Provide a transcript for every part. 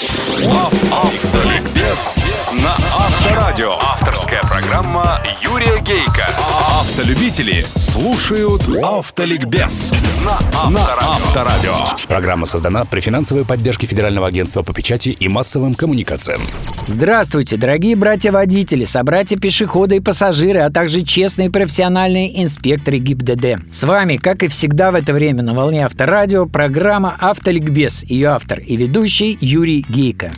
Автоликбез на Авторадио. Авторская программа Юрия Гейка. Автолюбители слушают Автоликбез на Авторадио. Программа создана при финансовой поддержке Федерального агентства по печати и массовым коммуникациям. Здравствуйте, дорогие братья-водители, собратья-пешеходы и пассажиры, а также честные профессиональные инспекторы ГИБДД. С вами, как и всегда в это время на волне Авторадио, программа «Автоликбез». Ее автор и ведущий Юрий Гейко.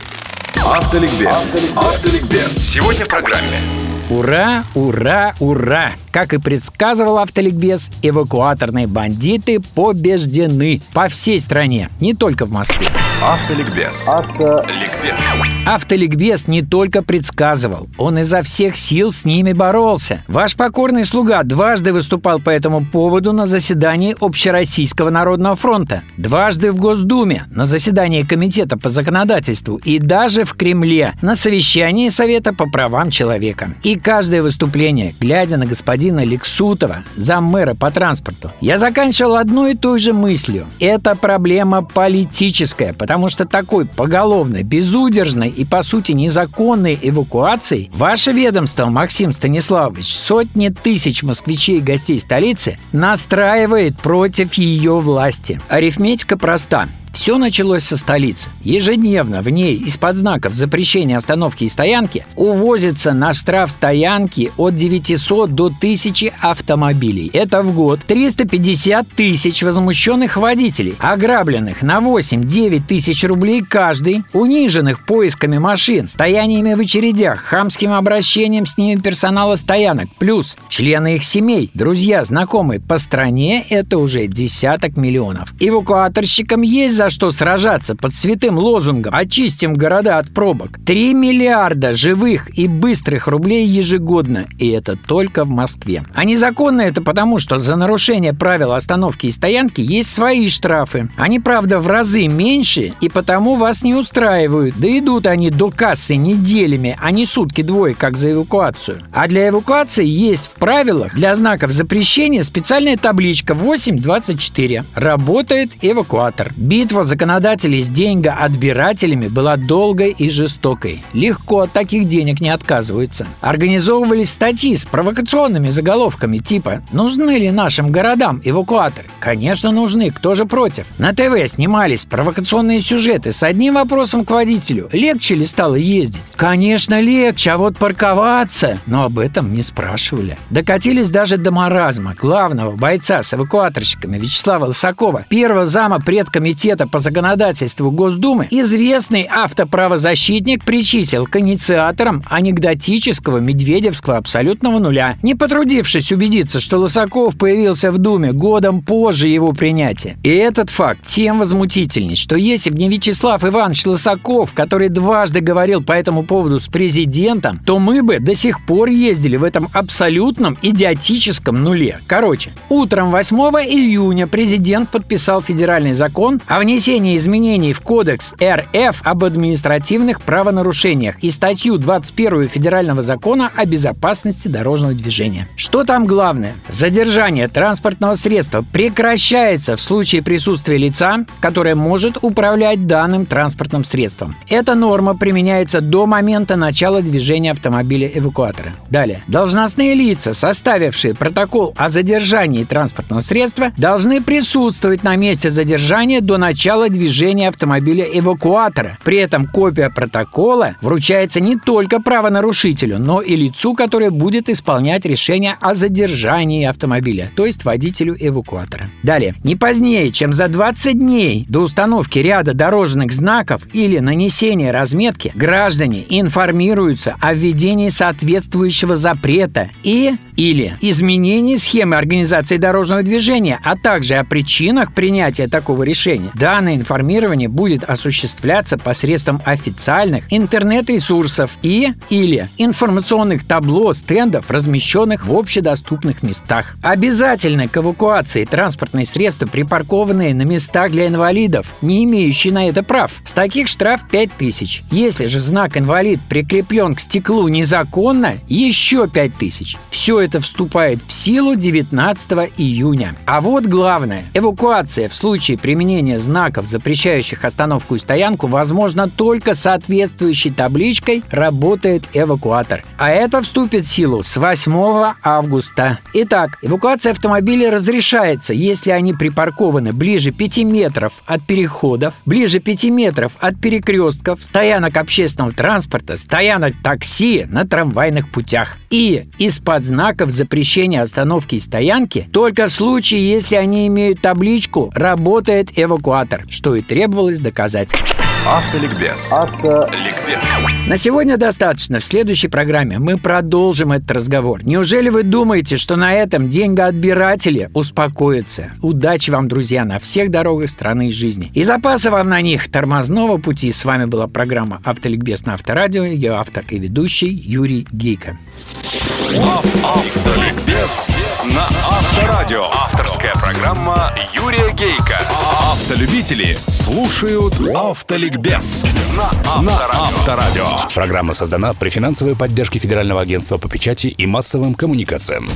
Автоликбез. Автоликбез. Сегодня в программе. Ура, ура, ура! Как и предсказывал автоликбез, эвакуаторные бандиты побеждены по всей стране, не только в Москве. Автоликбез. Автоликбез. Автоликбез не только предсказывал, он изо всех сил с ними боролся. Ваш покорный слуга дважды выступал по этому поводу на заседании Общероссийского народного фронта, дважды в Госдуме, на заседании Комитета по законодательству и даже в Кремле на совещании Совета по правам человека. И каждое выступление, глядя на господина Лексутова, заммэра по транспорту, я заканчивал одной и той же мыслью. Это проблема политическая, потому что такой поголовной, безудержной и, по сути, незаконной эвакуацией ваше ведомство, Максим Станиславович, сотни тысяч москвичей и гостей столицы настраивает против ее власти. Арифметика проста. Все началось со столицы. Ежедневно в ней из-под знаков запрещения остановки и стоянки увозится на штраф стоянки от 900 до 1000 автомобилей. Это в год 350 тысяч возмущенных водителей, ограбленных на 8-9 тысяч рублей каждый, униженных поисками машин, стояниями в очередях, хамским обращением с ними персонала стоянок, плюс члены их семей, друзья, знакомые по стране – это уже десяток миллионов. Эвакуаторщикам есть за что сражаться под святым лозунгом «Очистим города от пробок». 3 миллиарда живых и быстрых рублей ежегодно, и это только в Москве. А незаконно это потому, что за нарушение правил остановки и стоянки есть свои штрафы. Они, правда, в разы меньше, и потому вас не устраивают. Да идут они до кассы неделями, а не сутки двое, как за эвакуацию. А для эвакуации есть в правилах для знаков запрещения специальная табличка 824. Работает эвакуатор. Битва законодателей с деньгоотбирателями была долгой и жестокой. Легко от таких денег не отказываются. Организовывались статьи с провокационными заголовками типа «Нужны ли нашим городам эвакуаторы?» Конечно, нужны, кто же против? На ТВ снимались провокационные сюжеты с одним вопросом к водителю. Легче ли стало ездить? Конечно, легче, а вот парковаться... Но об этом не спрашивали. Докатились даже до маразма. Главного бойца с эвакуаторщиками Вячеслава Лысакова, первого зама предкомитета по законодательству Госдумы, известный автоправозащитник причислил к инициаторам анекдотического медведевского абсолютного нуля, не потрудившись убедиться, что Лысаков появился в Думе годом позже его принятия. И этот факт тем возмутительней, что если бы не Вячеслав Иванович Лысаков, который дважды говорил по этому поводу с президентом, то мы бы до сих пор ездили в этом абсолютном идиотическом нуле. Короче, утром 8 июня президент подписал федеральный закон о внесении изменений в Кодекс РФ об административных правонарушениях и статью 21 Федерального закона о безопасности дорожного движения. Что там главное? Задержание транспортного средства прекращается в случае присутствия лица, которое может управлять данным транспортным средством. Эта норма применяется до момента начала движения автомобиля-эвакуатора. Далее. Должностные лица, составившие протокол о задержании транспортного средства, должны присутствовать на месте задержания до начала движения автомобиля-эвакуатора. При этом копия протокола вручается не только правонарушителю, но и лицу, которое будет исполнять решение о задержании автомобиля, то есть водителю эвакуатора. Далее. Не позднее, чем за 20 дней до установки ряда дорожных знаков или нанесения разметки, граждане информируются о введении соответствующего запрета и или изменении схемы организации дорожного движения, а также о причинах принятия такого решения. Данное информирование будет осуществляться посредством официальных интернет-ресурсов и или информационных табло стендов, размещенных в общедоступных местах. Обязательно к эвакуации транспортные средства, припаркованные на местах для инвалидов, не имеющие на это прав. С таких штраф 5000. Если же знак «инвалид» прикреплен к стеклу незаконно, еще 5000. Все это вступает в силу 19 июня. А вот главное. Эвакуация в случае применения знаков, запрещающих остановку и стоянку, возможно только соответствующей табличкой «Работает эвакуатор». А это вступит в силу с 8 августа. Итак, эвакуация автомобилей разрешается, если они припаркованы ближе 5 метров от переходов, ближе 5 метров от перекрестков, стоянок общественного транспорта, стоянок такси на трамвайных путях. И из-под знаков запрещения остановки и стоянки только в случае, если они имеют табличку «Работает эвакуатор», что и требовалось доказать. Автоликбез. Автоликбез. На сегодня достаточно. В следующей программе мы продолжим этот разговор. Неужели вы думаете, что на этом деньгоотбиратели успокоятся? Удачи вам, друзья, на всех дорогах страны и жизни. И запаса вам на них тормозного пути. С вами была программа «Автоликбез» на Авторадио. Я автор и ведущий Юрий Гейко. Автоликбез на Авторадио. Авторская программа Юрия Гейка. Автолюбители слушают Автоликбез на Авторадио. Программа создана при финансовой поддержке Федерального агентства по печати и массовым коммуникациям.